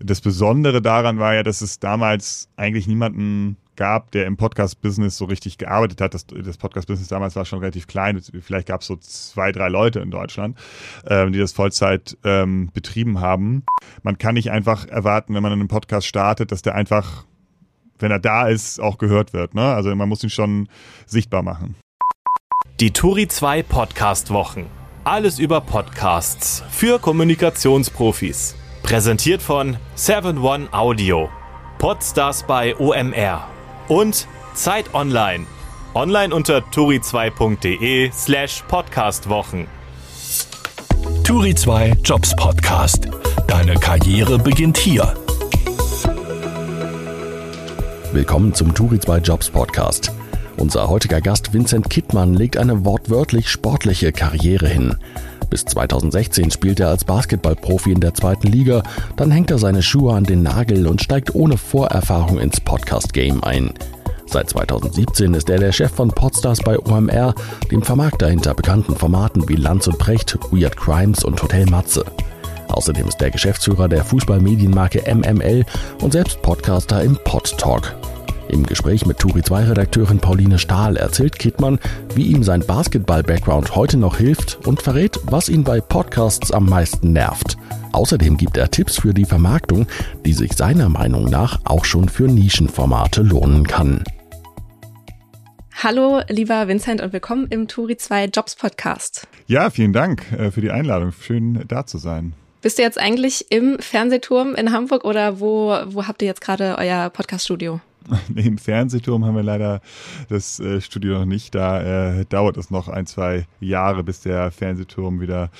Das Besondere daran war ja, dass es damals eigentlich niemanden gab, der im Podcast-Business so richtig gearbeitet hat. Das, das Podcast-Business damals war schon relativ klein. Vielleicht gab es so zwei, drei Leute in Deutschland, ähm, die das Vollzeit ähm, betrieben haben. Man kann nicht einfach erwarten, wenn man einen Podcast startet, dass der einfach, wenn er da ist, auch gehört wird. Ne? Also man muss ihn schon sichtbar machen. Die Turi 2 Podcast-Wochen. Alles über Podcasts für Kommunikationsprofis. Präsentiert von 7-One Audio. Podstars bei OMR und Zeit Online. Online unter turi2.de slash podcastwochen. Turi 2 Jobs Podcast. Deine Karriere beginnt hier. Willkommen zum Turi 2 Jobs Podcast. Unser heutiger Gast Vincent Kittmann legt eine wortwörtlich sportliche Karriere hin. Bis 2016 spielt er als Basketballprofi in der zweiten Liga, dann hängt er seine Schuhe an den Nagel und steigt ohne Vorerfahrung ins Podcast-Game ein. Seit 2017 ist er der Chef von Podstars bei OMR, dem Vermarkter hinter bekannten Formaten wie Lanz und Precht, Weird Crimes und Hotel Matze. Außerdem ist er Geschäftsführer der Fußballmedienmarke MML und selbst Podcaster im Pod Talk. Im Gespräch mit Turi 2 Redakteurin Pauline Stahl erzählt Kittmann, wie ihm sein Basketball-Background heute noch hilft und verrät, was ihn bei Podcasts am meisten nervt. Außerdem gibt er Tipps für die Vermarktung, die sich seiner Meinung nach auch schon für Nischenformate lohnen kann. Hallo, lieber Vincent und willkommen im Turi 2 Jobs Podcast. Ja, vielen Dank äh, für die Einladung. Schön da zu sein. Bist du jetzt eigentlich im Fernsehturm in Hamburg oder wo, wo habt ihr jetzt gerade euer Podcaststudio? Im Fernsehturm haben wir leider das äh, Studio noch nicht. Da äh, dauert es noch ein, zwei Jahre, bis der Fernsehturm wieder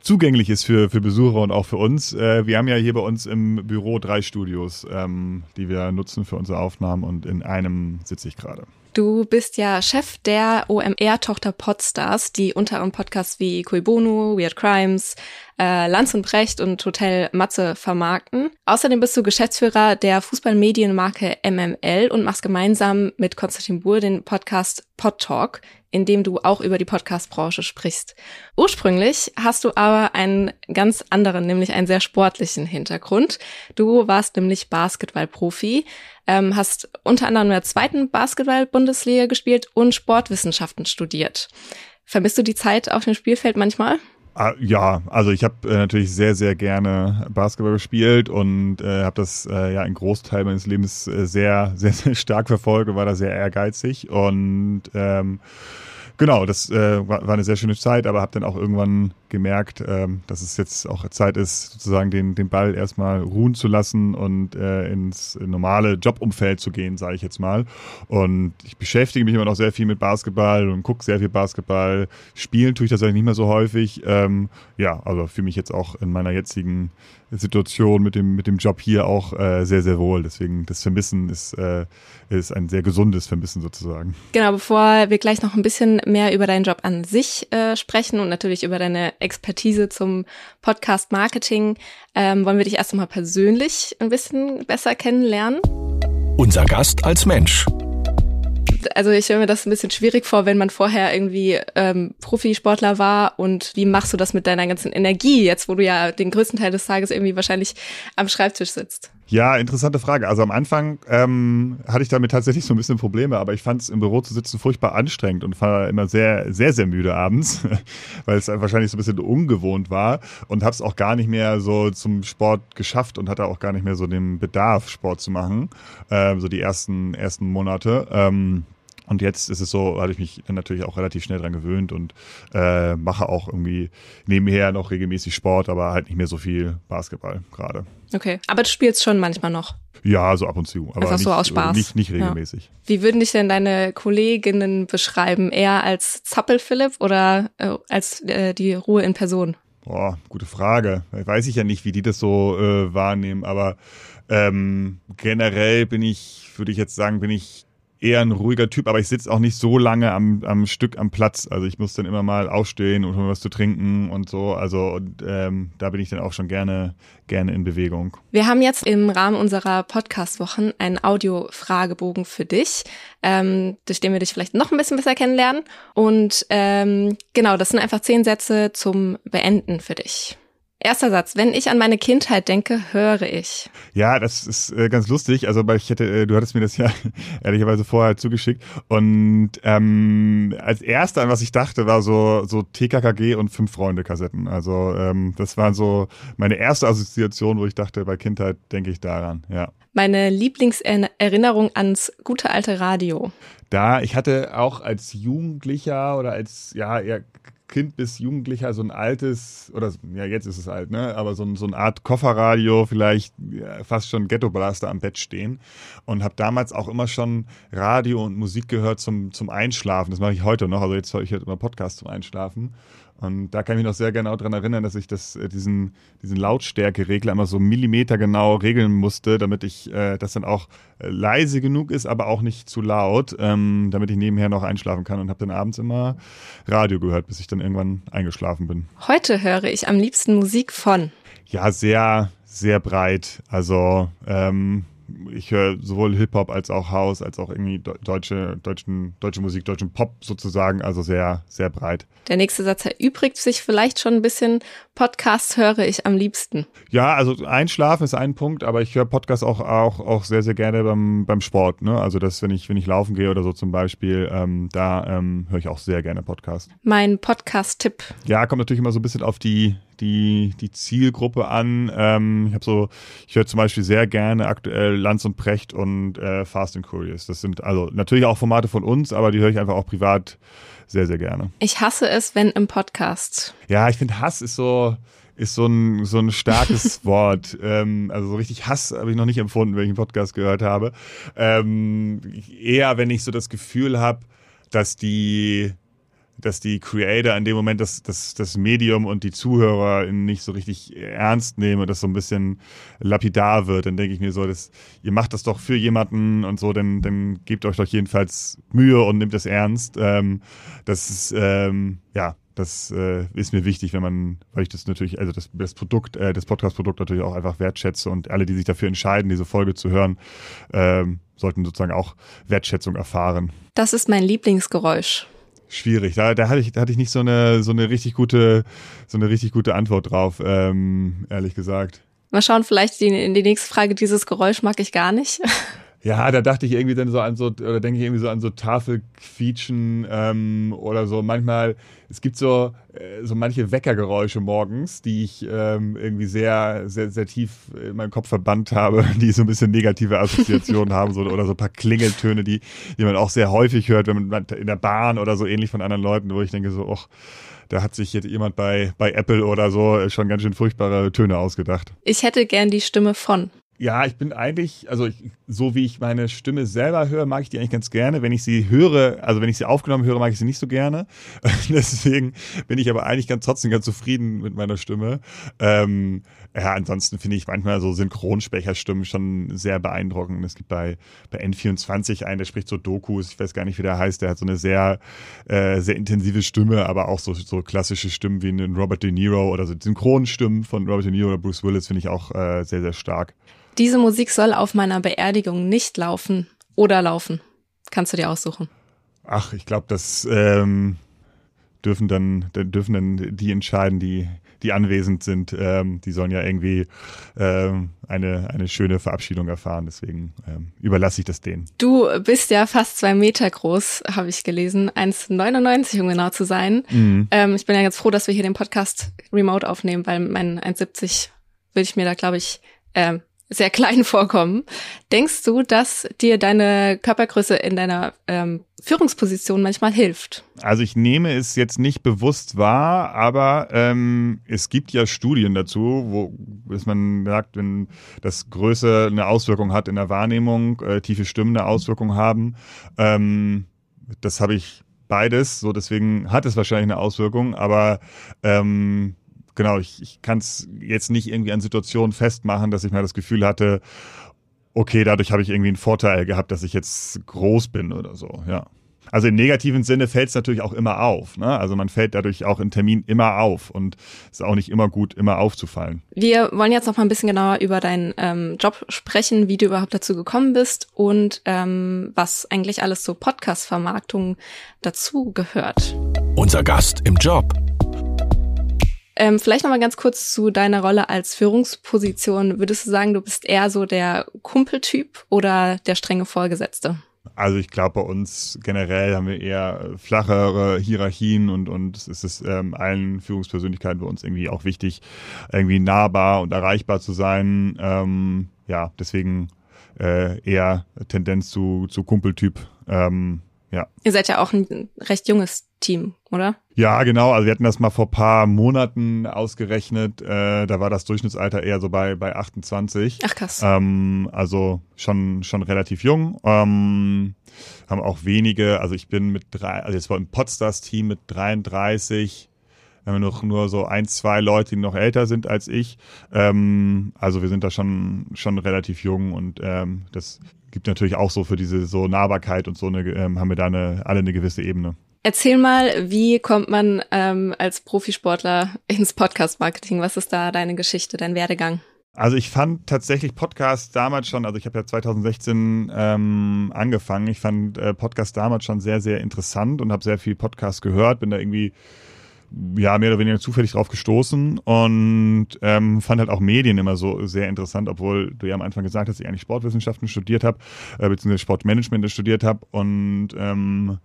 zugänglich ist für, für Besucher und auch für uns. Äh, wir haben ja hier bei uns im Büro drei Studios, ähm, die wir nutzen für unsere Aufnahmen und in einem sitze ich gerade. Du bist ja Chef der OMR-Tochter Podstars, die unter anderem Podcasts wie Kui Bono, Weird Crimes, äh, Lanz und Brecht und Hotel Matze vermarkten. Außerdem bist du Geschäftsführer der Fußballmedienmarke MML und machst gemeinsam mit Konstantin Buhr den Podcast Pod Talk, in dem du auch über die Podcast-Branche sprichst. Ursprünglich hast du aber einen ganz anderen, nämlich einen sehr sportlichen Hintergrund. Du warst nämlich Basketballprofi, ähm, hast unter anderem in der zweiten Basketball-Bundesliga gespielt und Sportwissenschaften studiert. Vermisst du die Zeit auf dem Spielfeld manchmal? Ah, ja, also ich habe äh, natürlich sehr, sehr gerne Basketball gespielt und äh, habe das äh, ja einen Großteil meines Lebens äh, sehr, sehr, sehr stark verfolgt und war da sehr ehrgeizig und ähm, genau, das äh, war, war eine sehr schöne Zeit, aber habe dann auch irgendwann gemerkt, ähm, dass es jetzt auch Zeit ist, sozusagen den, den Ball erstmal ruhen zu lassen und äh, ins normale Jobumfeld zu gehen, sage ich jetzt mal. Und ich beschäftige mich immer noch sehr viel mit Basketball und gucke sehr viel Basketball. Spielen tue ich das eigentlich nicht mehr so häufig. Ähm, ja, also fühle mich jetzt auch in meiner jetzigen Situation mit dem, mit dem Job hier auch äh, sehr, sehr wohl. Deswegen das Vermissen ist, äh, ist ein sehr gesundes Vermissen sozusagen. Genau, bevor wir gleich noch ein bisschen mehr über deinen Job an sich äh, sprechen und natürlich über deine Expertise zum Podcast Marketing, ähm, wollen wir dich erst einmal persönlich ein bisschen besser kennenlernen. Unser Gast als Mensch also ich stelle mir das ein bisschen schwierig vor, wenn man vorher irgendwie ähm, Profisportler war und wie machst du das mit deiner ganzen Energie jetzt, wo du ja den größten Teil des Tages irgendwie wahrscheinlich am Schreibtisch sitzt? Ja, interessante Frage. Also am Anfang ähm, hatte ich damit tatsächlich so ein bisschen Probleme, aber ich fand es im Büro zu sitzen furchtbar anstrengend und war immer sehr, sehr, sehr müde abends, weil es wahrscheinlich so ein bisschen ungewohnt war und habe es auch gar nicht mehr so zum Sport geschafft und hatte auch gar nicht mehr so den Bedarf, Sport zu machen, ähm, so die ersten, ersten Monate. Ähm, und jetzt ist es so, hatte ich mich dann natürlich auch relativ schnell dran gewöhnt und äh, mache auch irgendwie nebenher noch regelmäßig Sport, aber halt nicht mehr so viel Basketball gerade. Okay, aber du spielst schon manchmal noch. Ja, so ab und zu, aber nicht, so aus Spaß. nicht, nicht regelmäßig. Ja. Wie würden dich denn deine Kolleginnen beschreiben? Eher als Zappel-Philipp oder äh, als äh, die Ruhe in Person? Boah, gute Frage. Weiß ich ja nicht, wie die das so äh, wahrnehmen, aber ähm, generell bin ich, würde ich jetzt sagen, bin ich eher ein ruhiger Typ, aber ich sitze auch nicht so lange am, am Stück am Platz. Also ich muss dann immer mal aufstehen und was zu trinken und so. Also und, ähm, da bin ich dann auch schon gerne, gerne in Bewegung. Wir haben jetzt im Rahmen unserer Podcast-Wochen einen Audio-Fragebogen für dich, ähm, durch den wir dich vielleicht noch ein bisschen besser kennenlernen. Und ähm, genau, das sind einfach zehn Sätze zum Beenden für dich. Erster Satz. Wenn ich an meine Kindheit denke, höre ich. Ja, das ist äh, ganz lustig. Also, weil ich hätte, äh, du hattest mir das ja ehrlicherweise vorher zugeschickt. Und ähm, als erster, an was ich dachte, war so so TKKG und fünf Freunde Kassetten. Also ähm, das waren so meine erste Assoziation, wo ich dachte, bei Kindheit denke ich daran. Ja. Meine Lieblingserinnerung ans gute alte Radio. Da, ich hatte auch als Jugendlicher oder als ja eher Kind bis Jugendlicher so ein altes, oder ja, jetzt ist es alt, ne? Aber so, so eine Art Kofferradio, vielleicht ja, fast schon Ghetto-Blaster am Bett stehen. Und habe damals auch immer schon Radio und Musik gehört zum, zum Einschlafen. Das mache ich heute noch. Also jetzt höre ich halt immer Podcast zum Einschlafen. Und da kann ich mich noch sehr genau dran erinnern, dass ich das, äh, diesen, diesen Lautstärkeregler immer so millimetergenau regeln musste, damit ich äh, das dann auch äh, leise genug ist, aber auch nicht zu laut, ähm, damit ich nebenher noch einschlafen kann und habe dann abends immer Radio gehört, bis ich dann irgendwann eingeschlafen bin. Heute höre ich am liebsten Musik von. Ja, sehr, sehr breit. Also ähm, ich höre sowohl Hip-Hop als auch House, als auch irgendwie deutsche, deutschen, deutsche Musik, deutschen Pop sozusagen, also sehr, sehr breit. Der nächste Satz erübrigt sich vielleicht schon ein bisschen. Podcast höre ich am liebsten. Ja, also Einschlafen ist ein Punkt, aber ich höre Podcast auch, auch, auch sehr, sehr gerne beim, beim Sport. Ne? Also das, wenn ich, wenn ich laufen gehe oder so zum Beispiel, ähm, da ähm, höre ich auch sehr gerne Podcast. Mein Podcast-Tipp. Ja, kommt natürlich immer so ein bisschen auf die, die, die Zielgruppe an. Ähm, ich habe so, ich höre zum Beispiel sehr gerne aktuell Lanz und Precht und äh, Fast and Curious. Das sind also natürlich auch Formate von uns, aber die höre ich einfach auch privat sehr, sehr gerne. Ich hasse es, wenn im Podcast. Ja, ich finde Hass ist so, ist so ein, so ein starkes Wort. Ähm, also so richtig Hass habe ich noch nicht empfunden, wenn ich einen Podcast gehört habe. Ähm, eher, wenn ich so das Gefühl habe, dass die dass die Creator in dem Moment das, das, das Medium und die Zuhörer nicht so richtig ernst nehmen und das so ein bisschen lapidar wird, dann denke ich mir so, dass, ihr macht das doch für jemanden und so, dann, dann gebt euch doch jedenfalls Mühe und nimmt das ernst. Ähm, das ist, ähm, ja, das äh, ist mir wichtig, wenn man, weil ich das natürlich, also das, das Produkt, äh, das Podcast-Produkt natürlich auch einfach wertschätze und alle, die sich dafür entscheiden, diese Folge zu hören, ähm, sollten sozusagen auch Wertschätzung erfahren. Das ist mein Lieblingsgeräusch schwierig. Da, da, hatte ich, da hatte ich nicht so eine, so eine richtig gute, so eine richtig gute Antwort drauf, ähm, ehrlich gesagt. Mal schauen, vielleicht die, in die nächste Frage, dieses Geräusch mag ich gar nicht. Ja, da dachte ich irgendwie dann so an so, oder denke ich irgendwie so an so Tafelquietschen ähm, oder so. Manchmal, es gibt so, äh, so manche Weckergeräusche morgens, die ich ähm, irgendwie sehr, sehr, sehr tief in meinem Kopf verbannt habe, die so ein bisschen negative Assoziationen haben, so, oder so ein paar Klingeltöne, die, die man auch sehr häufig hört, wenn man in der Bahn oder so ähnlich von anderen Leuten, wo ich denke so, och, da hat sich jetzt jemand bei, bei Apple oder so schon ganz schön furchtbare Töne ausgedacht. Ich hätte gern die Stimme von. Ja, ich bin eigentlich, also ich, so wie ich meine Stimme selber höre, mag ich die eigentlich ganz gerne. Wenn ich sie höre, also wenn ich sie aufgenommen höre, mag ich sie nicht so gerne. Deswegen bin ich aber eigentlich ganz trotzdem ganz zufrieden mit meiner Stimme. Ähm, ja, ansonsten finde ich manchmal so Synchronsprecherstimmen schon sehr beeindruckend. Es gibt bei, bei N24 einen, der spricht so Dokus, ich weiß gar nicht, wie der heißt, der hat so eine sehr, äh, sehr intensive Stimme, aber auch so, so klassische Stimmen wie einen Robert De Niro oder so Synchronstimmen von Robert De Niro oder Bruce Willis finde ich auch äh, sehr, sehr stark. Diese Musik soll auf meiner Beerdigung nicht laufen oder laufen. Kannst du dir aussuchen. Ach, ich glaube, das ähm, dürfen dann dürfen dann die entscheiden, die die anwesend sind. Ähm, die sollen ja irgendwie ähm, eine eine schöne Verabschiedung erfahren. Deswegen ähm, überlasse ich das denen. Du bist ja fast zwei Meter groß, habe ich gelesen, 1,99 um genau zu sein. Mhm. Ähm, ich bin ja ganz froh, dass wir hier den Podcast remote aufnehmen, weil mein 1,70 würde ich mir da glaube ich ähm, sehr klein vorkommen. Denkst du, dass dir deine Körpergröße in deiner ähm, Führungsposition manchmal hilft? Also ich nehme es jetzt nicht bewusst wahr, aber ähm, es gibt ja Studien dazu, wo dass man sagt, wenn das Größe eine Auswirkung hat in der Wahrnehmung, äh, tiefe Stimmen eine Auswirkung haben. Ähm, das habe ich beides, so deswegen hat es wahrscheinlich eine Auswirkung, aber ähm, genau, ich, ich kann es jetzt nicht irgendwie an Situationen festmachen, dass ich mal das Gefühl hatte, okay, dadurch habe ich irgendwie einen Vorteil gehabt, dass ich jetzt groß bin oder so, ja. Also im negativen Sinne fällt es natürlich auch immer auf. Ne? Also man fällt dadurch auch in Termin immer auf und ist auch nicht immer gut, immer aufzufallen. Wir wollen jetzt noch mal ein bisschen genauer über deinen ähm, Job sprechen, wie du überhaupt dazu gekommen bist und ähm, was eigentlich alles zur Podcast-Vermarktung dazu gehört. Unser Gast im Job. Ähm, vielleicht noch mal ganz kurz zu deiner Rolle als Führungsposition. Würdest du sagen, du bist eher so der Kumpeltyp oder der strenge Vorgesetzte? Also ich glaube, bei uns generell haben wir eher flachere Hierarchien und, und es ist ähm, allen Führungspersönlichkeiten bei uns irgendwie auch wichtig, irgendwie nahbar und erreichbar zu sein. Ähm, ja, deswegen äh, eher Tendenz zu, zu Kumpeltyp. Ähm, ja. Ihr seid ja auch ein recht junges Team, oder? Ja, genau. Also wir hatten das mal vor paar Monaten ausgerechnet. Äh, da war das Durchschnittsalter eher so bei bei 28. Ach krass. Ähm, also schon schon relativ jung. Ähm, haben auch wenige. Also ich bin mit drei. Also jetzt war im Podstars Team mit 33 haben wir noch nur so ein, zwei Leute, die noch älter sind als ich. Ähm, also wir sind da schon, schon relativ jung und ähm, das gibt natürlich auch so für diese so Nahbarkeit und so eine, ähm, haben wir da eine, alle eine gewisse Ebene. Erzähl mal, wie kommt man ähm, als Profisportler ins Podcast-Marketing? Was ist da deine Geschichte, dein Werdegang? Also ich fand tatsächlich Podcast damals schon, also ich habe ja 2016 ähm, angefangen, ich fand äh, Podcast damals schon sehr, sehr interessant und habe sehr viel Podcast gehört, bin da irgendwie ja, mehr oder weniger zufällig drauf gestoßen und ähm, fand halt auch Medien immer so sehr interessant, obwohl du ja am Anfang gesagt hast, dass ich eigentlich Sportwissenschaften studiert habe, äh, beziehungsweise Sportmanagement studiert habe und ähm,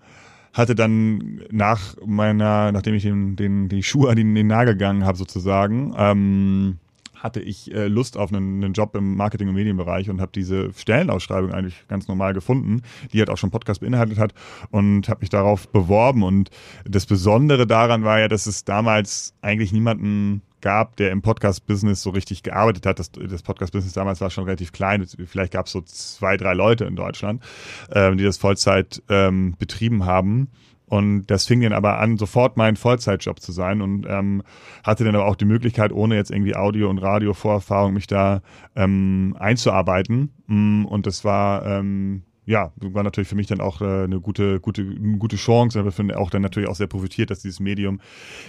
hatte dann nach meiner, nachdem ich den, den, die Schuhe an den, den Nagel gegangen habe sozusagen, ähm, hatte ich äh, Lust auf einen, einen Job im Marketing- und Medienbereich und habe diese Stellenausschreibung eigentlich ganz normal gefunden, die halt auch schon Podcast beinhaltet hat und habe mich darauf beworben. Und das Besondere daran war ja, dass es damals eigentlich niemanden gab, der im Podcast-Business so richtig gearbeitet hat. Das, das Podcast-Business damals war schon relativ klein. Vielleicht gab es so zwei, drei Leute in Deutschland, ähm, die das Vollzeit ähm, betrieben haben. Und das fing dann aber an, sofort mein Vollzeitjob zu sein und ähm, hatte dann aber auch die Möglichkeit, ohne jetzt irgendwie Audio- und Radio-Vorerfahrung, mich da ähm, einzuarbeiten. Mm, und das war ähm, ja, war natürlich für mich dann auch äh, eine gute, gute, eine gute Chance, aber finde auch dann natürlich auch sehr profitiert, dass dieses Medium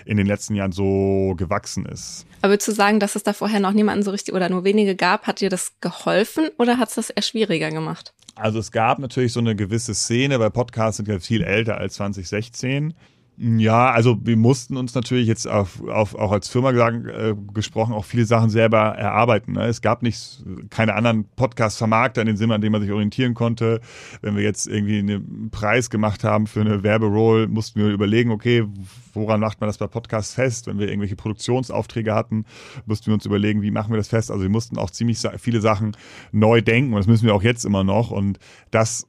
in den letzten Jahren so gewachsen ist. Aber du sagen, dass es da vorher noch niemanden so richtig oder nur wenige gab, hat dir das geholfen oder hat es das eher schwieriger gemacht? Also es gab natürlich so eine gewisse Szene, weil Podcasts sind ja viel älter als 2016. Ja, also wir mussten uns natürlich jetzt auf, auf, auch als Firma gesagt, äh, gesprochen auch viele Sachen selber erarbeiten. Ne? Es gab nicht keine anderen Podcast-Vermarkter in dem Sinne, an dem man sich orientieren konnte. Wenn wir jetzt irgendwie einen Preis gemacht haben für eine Werberoll, mussten wir überlegen, okay, woran macht man das bei Podcasts fest? Wenn wir irgendwelche Produktionsaufträge hatten, mussten wir uns überlegen, wie machen wir das fest? Also wir mussten auch ziemlich viele Sachen neu denken und das müssen wir auch jetzt immer noch. Und das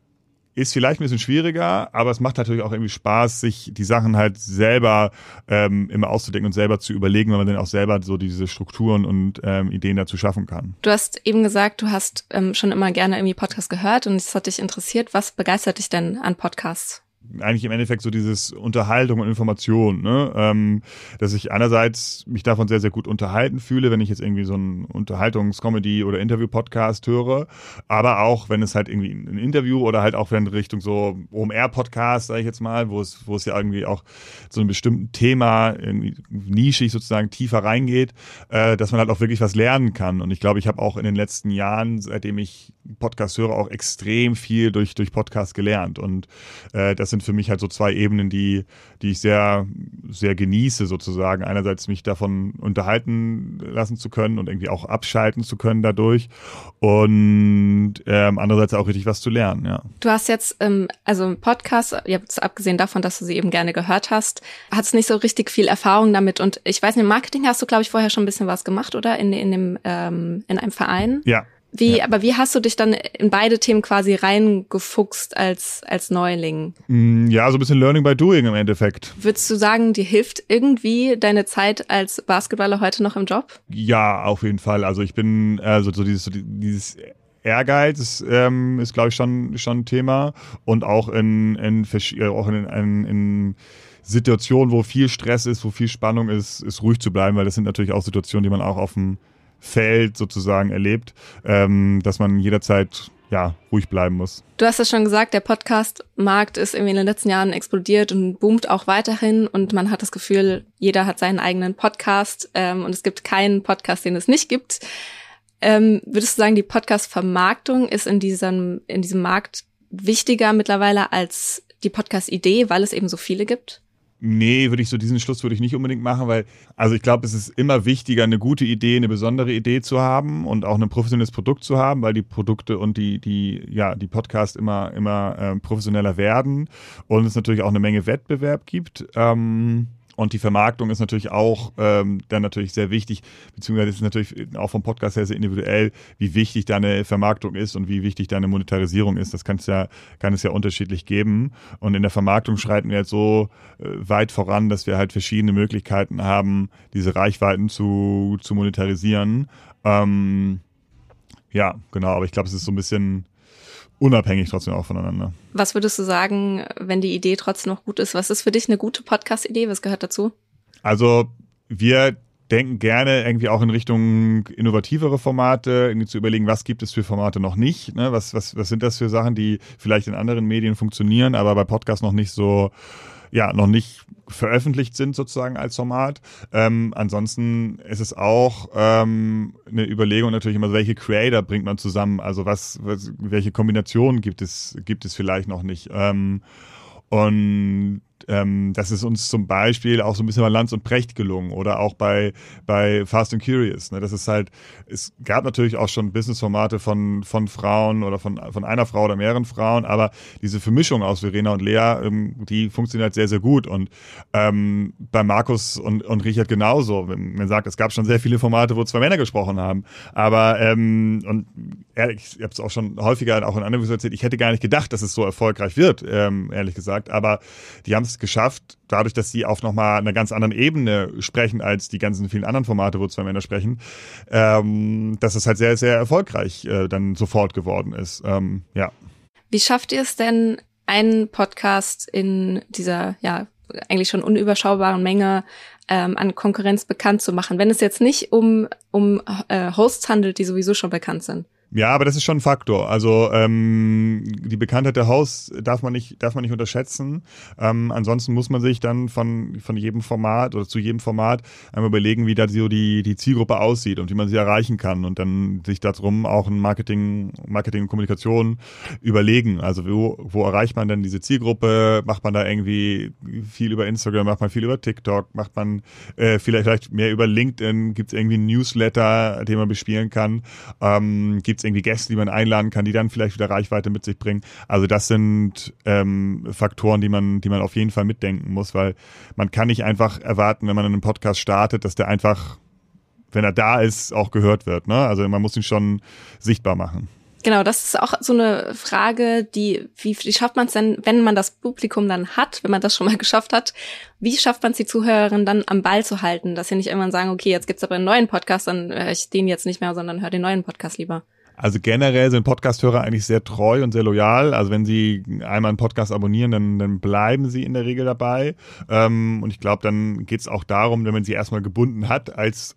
ist vielleicht ein bisschen schwieriger, aber es macht natürlich auch irgendwie Spaß, sich die Sachen halt selber ähm, immer auszudenken und selber zu überlegen, weil man dann auch selber so diese Strukturen und ähm, Ideen dazu schaffen kann. Du hast eben gesagt, du hast ähm, schon immer gerne irgendwie Podcasts gehört und es hat dich interessiert. Was begeistert dich denn an Podcasts? Eigentlich im Endeffekt so dieses Unterhaltung und Information, ne? ähm, dass ich einerseits mich davon sehr, sehr gut unterhalten fühle, wenn ich jetzt irgendwie so einen Unterhaltungs-Comedy- oder Interview-Podcast höre, aber auch, wenn es halt irgendwie ein Interview oder halt auch in Richtung so OMR-Podcast, sage ich jetzt mal, wo es, wo es ja irgendwie auch so ein bestimmtes Thema irgendwie nischig sozusagen tiefer reingeht, äh, dass man halt auch wirklich was lernen kann. Und ich glaube, ich habe auch in den letzten Jahren, seitdem ich Podcast höre, auch extrem viel durch, durch Podcast gelernt. Und äh, das sind für mich halt so zwei Ebenen, die, die ich sehr, sehr genieße, sozusagen. Einerseits mich davon unterhalten lassen zu können und irgendwie auch abschalten zu können dadurch. Und ähm, andererseits auch richtig was zu lernen, ja. Du hast jetzt, ähm, also Podcast, jetzt abgesehen davon, dass du sie eben gerne gehört hast, hast nicht so richtig viel Erfahrung damit. Und ich weiß nicht, im Marketing hast du, glaube ich, vorher schon ein bisschen was gemacht, oder? In, in, dem, ähm, in einem Verein? Ja, wie, ja. aber wie hast du dich dann in beide Themen quasi reingefuchst als, als Neuling? Mm, ja, so ein bisschen Learning by Doing im Endeffekt. Würdest du sagen, dir hilft irgendwie deine Zeit als Basketballer heute noch im Job? Ja, auf jeden Fall. Also ich bin, also so dieses, so dieses Ehrgeiz ist, ähm, ist glaube ich, schon, schon ein Thema. Und auch in, in, äh, auch in, in, in Situationen, wo viel Stress ist, wo viel Spannung ist, ist ruhig zu bleiben, weil das sind natürlich auch Situationen, die man auch auf dem Feld sozusagen erlebt, ähm, dass man jederzeit ja, ruhig bleiben muss. Du hast es schon gesagt, der Podcast-Markt ist irgendwie in den letzten Jahren explodiert und boomt auch weiterhin und man hat das Gefühl, jeder hat seinen eigenen Podcast ähm, und es gibt keinen Podcast, den es nicht gibt. Ähm, würdest du sagen, die Podcast-Vermarktung ist in diesem, in diesem Markt wichtiger mittlerweile als die Podcast-Idee, weil es eben so viele gibt? Nee, würde ich so diesen Schluss würde ich nicht unbedingt machen, weil also ich glaube, es ist immer wichtiger, eine gute Idee, eine besondere Idee zu haben und auch ein professionelles Produkt zu haben, weil die Produkte und die die ja die Podcasts immer immer äh, professioneller werden und es natürlich auch eine Menge Wettbewerb gibt. Ähm, und die Vermarktung ist natürlich auch ähm, dann natürlich sehr wichtig, beziehungsweise ist natürlich auch vom Podcast her sehr individuell, wie wichtig deine Vermarktung ist und wie wichtig deine Monetarisierung ist. Das kann es ja, kann es ja unterschiedlich geben. Und in der Vermarktung schreiten wir jetzt so äh, weit voran, dass wir halt verschiedene Möglichkeiten haben, diese Reichweiten zu, zu monetarisieren. Ähm, ja, genau, aber ich glaube, es ist so ein bisschen unabhängig trotzdem auch voneinander. Was würdest du sagen, wenn die Idee trotzdem noch gut ist? Was ist für dich eine gute Podcast-Idee? Was gehört dazu? Also wir denken gerne irgendwie auch in Richtung innovativere Formate, irgendwie zu überlegen, was gibt es für Formate noch nicht, ne? was, was, was sind das für Sachen, die vielleicht in anderen Medien funktionieren, aber bei Podcasts noch nicht so ja noch nicht veröffentlicht sind sozusagen als Format. Ähm, ansonsten ist es auch ähm, eine Überlegung natürlich immer, welche Creator bringt man zusammen, also was, was welche Kombinationen gibt es gibt es vielleicht noch nicht. Ähm, und ähm, das ist uns zum Beispiel auch so ein bisschen bei Lanz und Precht gelungen oder auch bei, bei Fast and Curious. Ne? Das ist halt, es gab natürlich auch schon Businessformate von, von Frauen oder von, von einer Frau oder mehreren Frauen, aber diese Vermischung aus Verena und Lea, ähm, die funktioniert sehr, sehr gut. Und ähm, bei Markus und, und Richard genauso. Man sagt, es gab schon sehr viele Formate, wo zwei Männer gesprochen haben. Aber ähm, und ehrlich, ich habe es auch schon häufiger auch in anderen Videos erzählt, ich hätte gar nicht gedacht, dass es so erfolgreich wird, ähm, ehrlich gesagt. Aber die haben es geschafft, dadurch, dass sie auf nochmal einer ganz anderen Ebene sprechen als die ganzen vielen anderen Formate, wo zwei Männer sprechen, ähm, dass es halt sehr, sehr erfolgreich äh, dann sofort geworden ist. Ähm, ja. Wie schafft ihr es denn, einen Podcast in dieser, ja, eigentlich schon unüberschaubaren Menge ähm, an Konkurrenz bekannt zu machen, wenn es jetzt nicht um, um äh, Hosts handelt, die sowieso schon bekannt sind? Ja, aber das ist schon ein Faktor. Also ähm, die Bekanntheit der Haus darf man nicht, darf man nicht unterschätzen. Ähm, ansonsten muss man sich dann von, von jedem Format oder zu jedem Format einmal überlegen, wie da so die, die Zielgruppe aussieht und wie man sie erreichen kann und dann sich darum auch ein Marketing, Marketing und Kommunikation überlegen. Also wo, wo erreicht man denn diese Zielgruppe? Macht man da irgendwie viel über Instagram, macht man viel über TikTok, macht man äh, vielleicht, vielleicht mehr über LinkedIn, gibt es irgendwie einen Newsletter, den man bespielen kann? Ähm, gibt irgendwie Gäste, die man einladen kann, die dann vielleicht wieder Reichweite mit sich bringen. Also das sind ähm, Faktoren, die man, die man auf jeden Fall mitdenken muss, weil man kann nicht einfach erwarten, wenn man einen Podcast startet, dass der einfach, wenn er da ist, auch gehört wird. Ne? Also man muss ihn schon sichtbar machen. Genau, das ist auch so eine Frage, die, wie, wie schafft man es denn, wenn man das Publikum dann hat, wenn man das schon mal geschafft hat, wie schafft man es, die Zuhörerinnen dann am Ball zu halten, dass sie nicht irgendwann sagen, okay, jetzt gibt's aber einen neuen Podcast, dann höre ich den jetzt nicht mehr, sondern höre den neuen Podcast lieber. Also generell sind Podcasthörer eigentlich sehr treu und sehr loyal. Also wenn sie einmal einen Podcast abonnieren, dann, dann bleiben sie in der Regel dabei. Ähm, und ich glaube, dann geht es auch darum, wenn man sie erstmal gebunden hat als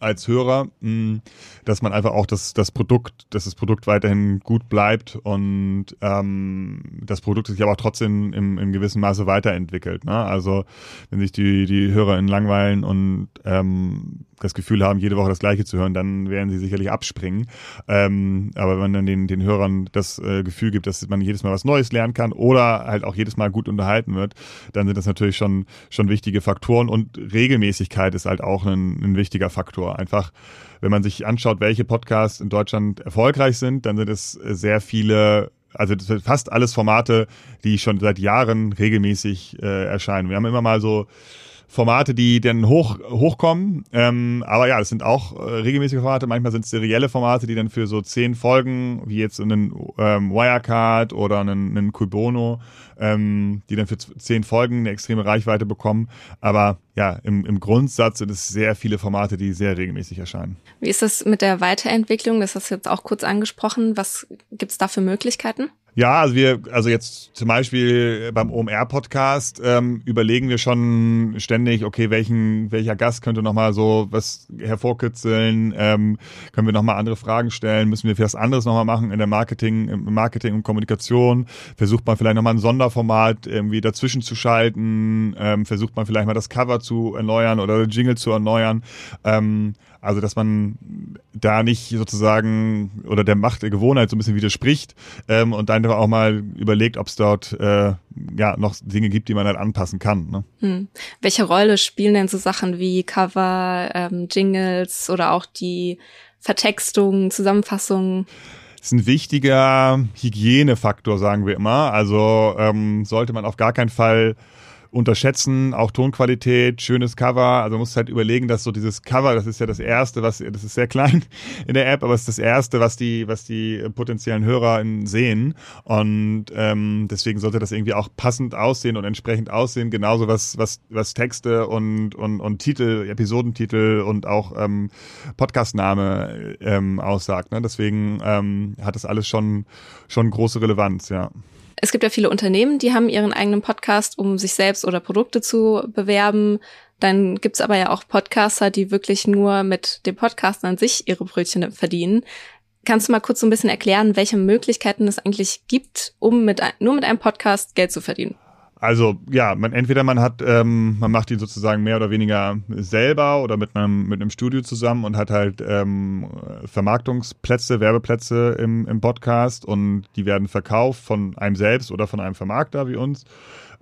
als Hörer, hm, dass man einfach auch das, das Produkt, dass das Produkt weiterhin gut bleibt und ähm, das Produkt sich aber auch trotzdem im, im gewissen Maße weiterentwickelt. Ne? Also wenn sich die, die HörerInnen langweilen und ähm, das Gefühl haben, jede Woche das Gleiche zu hören, dann werden sie sicherlich abspringen. Ähm, aber wenn man dann den, den Hörern das äh, Gefühl gibt, dass man jedes Mal was Neues lernen kann oder halt auch jedes Mal gut unterhalten wird, dann sind das natürlich schon, schon wichtige Faktoren und Regelmäßigkeit ist halt auch ein, ein wichtiger Faktor. Einfach, wenn man sich anschaut, welche Podcasts in Deutschland erfolgreich sind, dann sind es sehr viele also fast alles Formate, die schon seit Jahren regelmäßig äh, erscheinen. Wir haben immer mal so Formate, die dann hoch, hochkommen. Ähm, aber ja, das sind auch äh, regelmäßige Formate. Manchmal sind es serielle Formate, die dann für so zehn Folgen, wie jetzt einen ähm, Wirecard oder einen, einen Kubono, ähm, die dann für zehn Folgen eine extreme Reichweite bekommen. Aber ja, im, im Grundsatz sind es sehr viele Formate, die sehr regelmäßig erscheinen. Wie ist das mit der Weiterentwicklung? Das hast du jetzt auch kurz angesprochen. Was gibt's da für Möglichkeiten? Ja, also wir, also jetzt zum Beispiel beim OMR-Podcast ähm, überlegen wir schon ständig, okay, welchen, welcher Gast könnte nochmal so was hervorkitzeln, ähm, können wir nochmal andere Fragen stellen, müssen wir was anderes nochmal machen in der Marketing, im Marketing und Kommunikation, versucht man vielleicht nochmal ein Sonderformat irgendwie dazwischen zu schalten, ähm, versucht man vielleicht mal das Cover zu erneuern oder Jingle zu erneuern. Ähm, Also dass man da nicht sozusagen oder der Macht der Gewohnheit so ein bisschen widerspricht ähm, und dann auch mal überlegt, ob es dort äh, ja noch Dinge gibt, die man halt anpassen kann. Ne? Hm. Welche Rolle spielen denn so Sachen wie Cover, ähm, Jingles oder auch die Vertextung, Zusammenfassung? ist ein wichtiger Hygienefaktor, sagen wir immer. Also ähm, sollte man auf gar keinen Fall unterschätzen, auch Tonqualität, schönes Cover. Also muss halt überlegen, dass so dieses Cover, das ist ja das erste, was, das ist sehr klein in der App, aber es ist das erste, was die, was die potenziellen Hörer sehen. Und ähm, deswegen sollte das irgendwie auch passend aussehen und entsprechend aussehen. Genauso was, was, was Texte und, und, und Titel, Episodentitel und auch ähm, Podcastname ähm, aussagt. Ne? Deswegen ähm, hat das alles schon, schon große Relevanz, ja. Es gibt ja viele Unternehmen, die haben ihren eigenen Podcast, um sich selbst oder Produkte zu bewerben. Dann gibt's aber ja auch Podcaster, die wirklich nur mit dem Podcast an sich ihre Brötchen verdienen. Kannst du mal kurz so ein bisschen erklären, welche Möglichkeiten es eigentlich gibt, um mit, nur mit einem Podcast Geld zu verdienen? Also ja, man entweder man hat, ähm, man macht ihn sozusagen mehr oder weniger selber oder mit einem mit einem Studio zusammen und hat halt ähm, Vermarktungsplätze, Werbeplätze im, im Podcast und die werden verkauft von einem selbst oder von einem Vermarkter wie uns.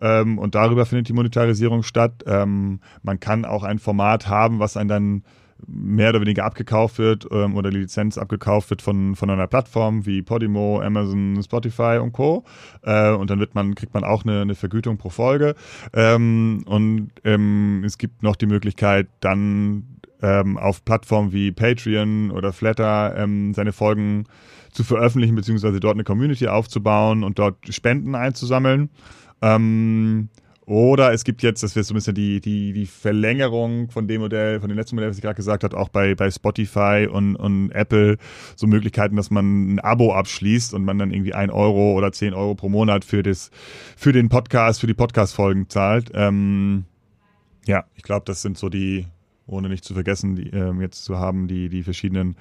Ähm, und darüber findet die Monetarisierung statt. Ähm, man kann auch ein Format haben, was einen dann mehr oder weniger abgekauft wird ähm, oder die Lizenz abgekauft wird von, von einer Plattform wie Podimo, Amazon, Spotify und Co. Äh, und dann wird man, kriegt man auch eine, eine Vergütung pro Folge. Ähm, und ähm, es gibt noch die Möglichkeit, dann ähm, auf Plattformen wie Patreon oder Flatter ähm, seine Folgen zu veröffentlichen, beziehungsweise dort eine Community aufzubauen und dort Spenden einzusammeln. Ähm, oder es gibt jetzt, das wäre so ein bisschen die, die, die Verlängerung von dem Modell, von dem letzten Modell, was ich gerade gesagt habe, auch bei, bei Spotify und, und Apple so Möglichkeiten, dass man ein Abo abschließt und man dann irgendwie ein Euro oder zehn Euro pro Monat für das, für den Podcast, für die Podcast-Folgen zahlt. Ähm, ja, ich glaube, das sind so die, ohne nicht zu vergessen, die, ähm, jetzt zu haben, die, die verschiedenen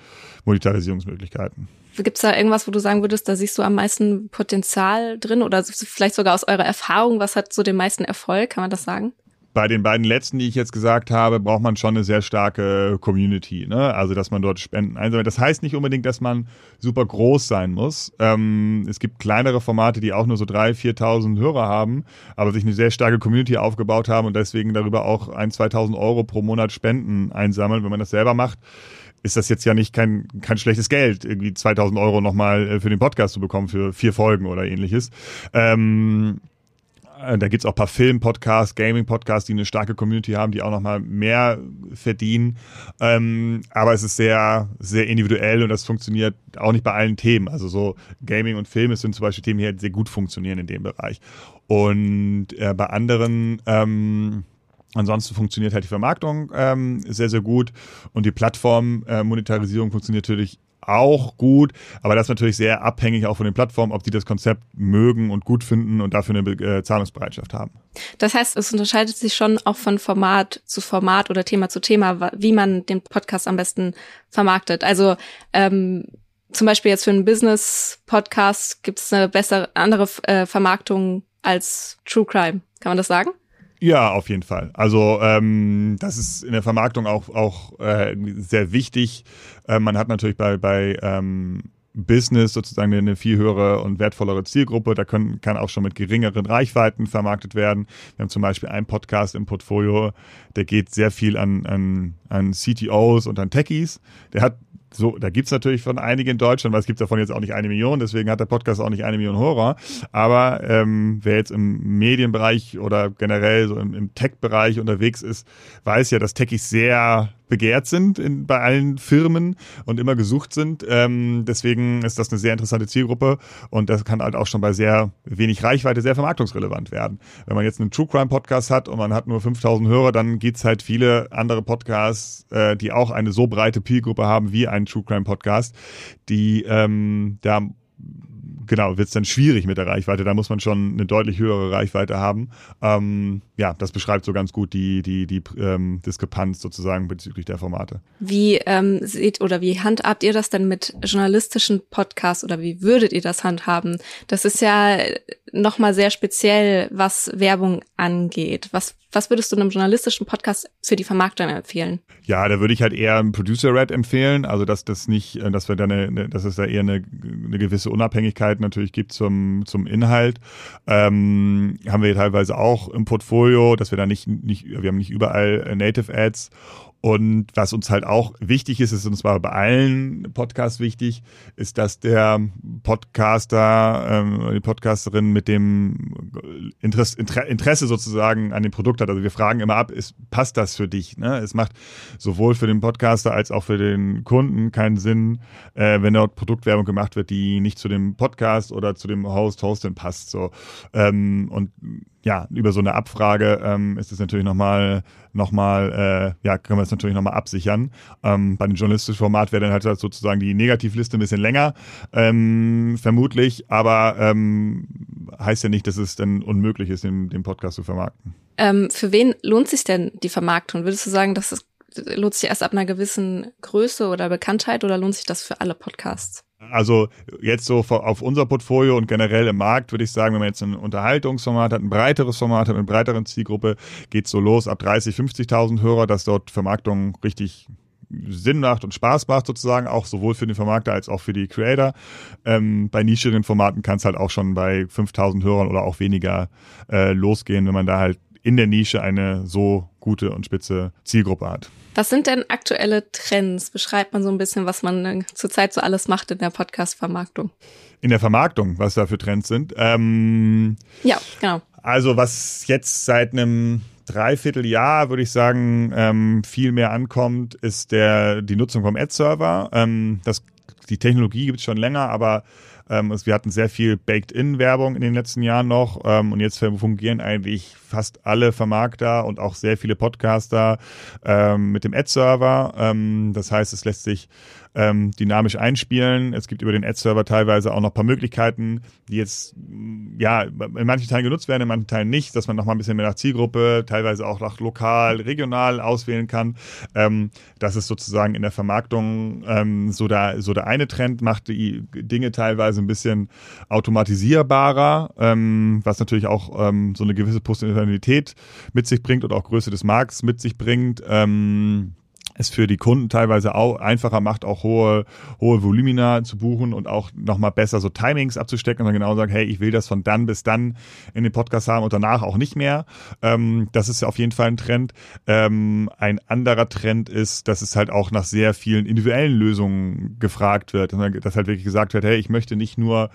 Monetarisierungsmöglichkeiten. Gibt es da irgendwas, wo du sagen würdest, da siehst du am meisten Potenzial drin oder vielleicht sogar aus eurer Erfahrung, was hat so den meisten Erfolg, kann man das sagen? Bei den beiden letzten, die ich jetzt gesagt habe, braucht man schon eine sehr starke Community. Ne? Also, dass man dort Spenden einsammelt. Das heißt nicht unbedingt, dass man super groß sein muss. Ähm, es gibt kleinere Formate, die auch nur so 3.000, 4.000 Hörer haben, aber sich eine sehr starke Community aufgebaut haben und deswegen darüber auch 1.000, 2.000 Euro pro Monat Spenden einsammeln. Wenn man das selber macht, ist das jetzt ja nicht kein, kein schlechtes Geld, irgendwie 2000 Euro nochmal äh, für den Podcast zu bekommen für vier Folgen oder ähnliches. Ähm, äh, da gibt's auch paar Film-Podcasts, Gaming-Podcasts, die eine starke Community haben, die auch nochmal mehr verdienen. Ähm, aber es ist sehr, sehr individuell und das funktioniert auch nicht bei allen Themen. Also so Gaming und Film sind zum Beispiel Themen, die halt sehr gut funktionieren in dem Bereich. Und äh, bei anderen ähm, Ansonsten funktioniert halt die Vermarktung ähm, sehr, sehr gut und die Plattform-Monetarisierung äh, funktioniert natürlich auch gut, aber das ist natürlich sehr abhängig auch von den Plattformen, ob die das Konzept mögen und gut finden und dafür eine äh, Zahlungsbereitschaft haben. Das heißt, es unterscheidet sich schon auch von Format zu Format oder Thema zu Thema, wie man den Podcast am besten vermarktet. Also ähm, zum Beispiel jetzt für einen Business-Podcast gibt es eine bessere, andere äh, Vermarktung als True Crime. Kann man das sagen? Ja, auf jeden Fall. Also ähm, das ist in der Vermarktung auch, auch äh, sehr wichtig. Äh, man hat natürlich bei, bei ähm, Business sozusagen eine viel höhere und wertvollere Zielgruppe. Da können, kann auch schon mit geringeren Reichweiten vermarktet werden. Wir haben zum Beispiel einen Podcast im Portfolio, der geht sehr viel an, an, an CTOs und an Techies. Der hat so, da gibt's natürlich von einigen in Deutschland, weil es gibt davon jetzt auch nicht eine Million, deswegen hat der Podcast auch nicht eine Million Hörer. Aber ähm, wer jetzt im Medienbereich oder generell so im, im Tech-Bereich unterwegs ist, weiß ja, dass Techies sehr begehrt sind in, bei allen Firmen und immer gesucht sind. Ähm, deswegen ist das eine sehr interessante Zielgruppe und das kann halt auch schon bei sehr wenig Reichweite sehr vermarktungsrelevant werden. Wenn man jetzt einen True Crime Podcast hat und man hat nur 5000 Hörer, dann gibt's halt viele andere Podcasts, äh, die auch eine so breite Zielgruppe haben wie ein True Crime Podcast, die ähm, da genau, wird es dann schwierig mit der Reichweite. Da muss man schon eine deutlich höhere Reichweite haben. Ähm, ja, das beschreibt so ganz gut die, die, die ähm, Diskrepanz sozusagen bezüglich der Formate. Wie ähm, seht oder wie handhabt ihr das denn mit journalistischen Podcasts oder wie würdet ihr das handhaben? Das ist ja nochmal sehr speziell, was Werbung angeht. Was, was würdest du einem journalistischen Podcast für die Vermarktung empfehlen? Ja, da würde ich halt eher ein Producer Red empfehlen, also dass das nicht, äh, dass wir da eine, dass es da eher eine, eine gewisse Unabhängigkeit natürlich gibt zum zum Inhalt. Ähm, haben wir teilweise auch im Portfolio, dass wir da nicht nicht, wir haben nicht überall äh, Native Ads und was uns halt auch wichtig ist, ist uns zwar bei allen Podcasts wichtig, ist, dass der Podcaster, ähm, die Podcasterin mit dem Interesse, Interesse sozusagen an dem Produkt hat. Also wir fragen immer ab, ist, passt das für dich? Ne? Es macht sowohl für den Podcaster als auch für den Kunden keinen Sinn, äh, wenn dort Produktwerbung gemacht wird, die nicht zu dem Podcast oder zu dem Host, Hostin passt. So. Ähm, und ja, über so eine Abfrage ähm, ist es natürlich nochmal, nochmal, äh, ja, können wir es natürlich nochmal absichern. Ähm, bei dem journalistischen Format wäre dann halt sozusagen die Negativliste ein bisschen länger, ähm, vermutlich, aber ähm, heißt ja nicht, dass es dann unmöglich ist, den, den Podcast zu vermarkten. Ähm, für wen lohnt sich denn die Vermarktung? Würdest du sagen, dass es lohnt sich erst ab einer gewissen Größe oder Bekanntheit oder lohnt sich das für alle Podcasts? Also jetzt so auf unser Portfolio und generell im Markt würde ich sagen, wenn man jetzt ein Unterhaltungsformat hat, ein breiteres Format hat, mit breiteren Zielgruppe, geht so los ab 30, 50.000 Hörer, dass dort Vermarktung richtig Sinn macht und Spaß macht sozusagen, auch sowohl für den Vermarkter als auch für die Creator. Ähm, bei nischeren Formaten kann es halt auch schon bei 5000 Hörern oder auch weniger äh, losgehen, wenn man da halt in der Nische eine so gute und spitze Zielgruppe hat. Was sind denn aktuelle Trends? Beschreibt man so ein bisschen, was man äh, zurzeit so alles macht in der Podcast-Vermarktung? In der Vermarktung, was da für Trends sind? Ähm, ja, genau. Also was jetzt seit einem Dreivierteljahr, würde ich sagen, ähm, viel mehr ankommt, ist der die Nutzung vom Ad-Server. Ähm, das, die Technologie gibt es schon länger, aber ähm, wir hatten sehr viel Baked-In-Werbung in den letzten Jahren noch ähm, und jetzt fungieren eigentlich fast alle Vermarkter und auch sehr viele Podcaster ähm, mit dem Ad-Server. Ähm, das heißt, es lässt sich ähm, dynamisch einspielen. Es gibt über den Ad-Server teilweise auch noch paar Möglichkeiten, die jetzt ja in manchen Teilen genutzt werden, in manchen Teilen nicht, dass man noch mal ein bisschen mehr nach Zielgruppe, teilweise auch nach lokal, regional auswählen kann. Ähm, das ist sozusagen in der Vermarktung ähm, so, der, so der eine Trend, macht die Dinge teilweise ein bisschen automatisierbarer, ähm, was natürlich auch ähm, so eine gewisse Positionalität mit sich bringt und auch Größe des Markts mit sich bringt. Ähm, es für die Kunden teilweise auch einfacher macht, auch hohe, hohe Volumina zu buchen und auch nochmal besser so Timings abzustecken und dann genau sagen, hey, ich will das von dann bis dann in den Podcast haben und danach auch nicht mehr. Ähm, das ist ja auf jeden Fall ein Trend. Ähm, ein anderer Trend ist, dass es halt auch nach sehr vielen individuellen Lösungen gefragt wird. Dass halt wirklich gesagt wird, hey, ich möchte nicht nur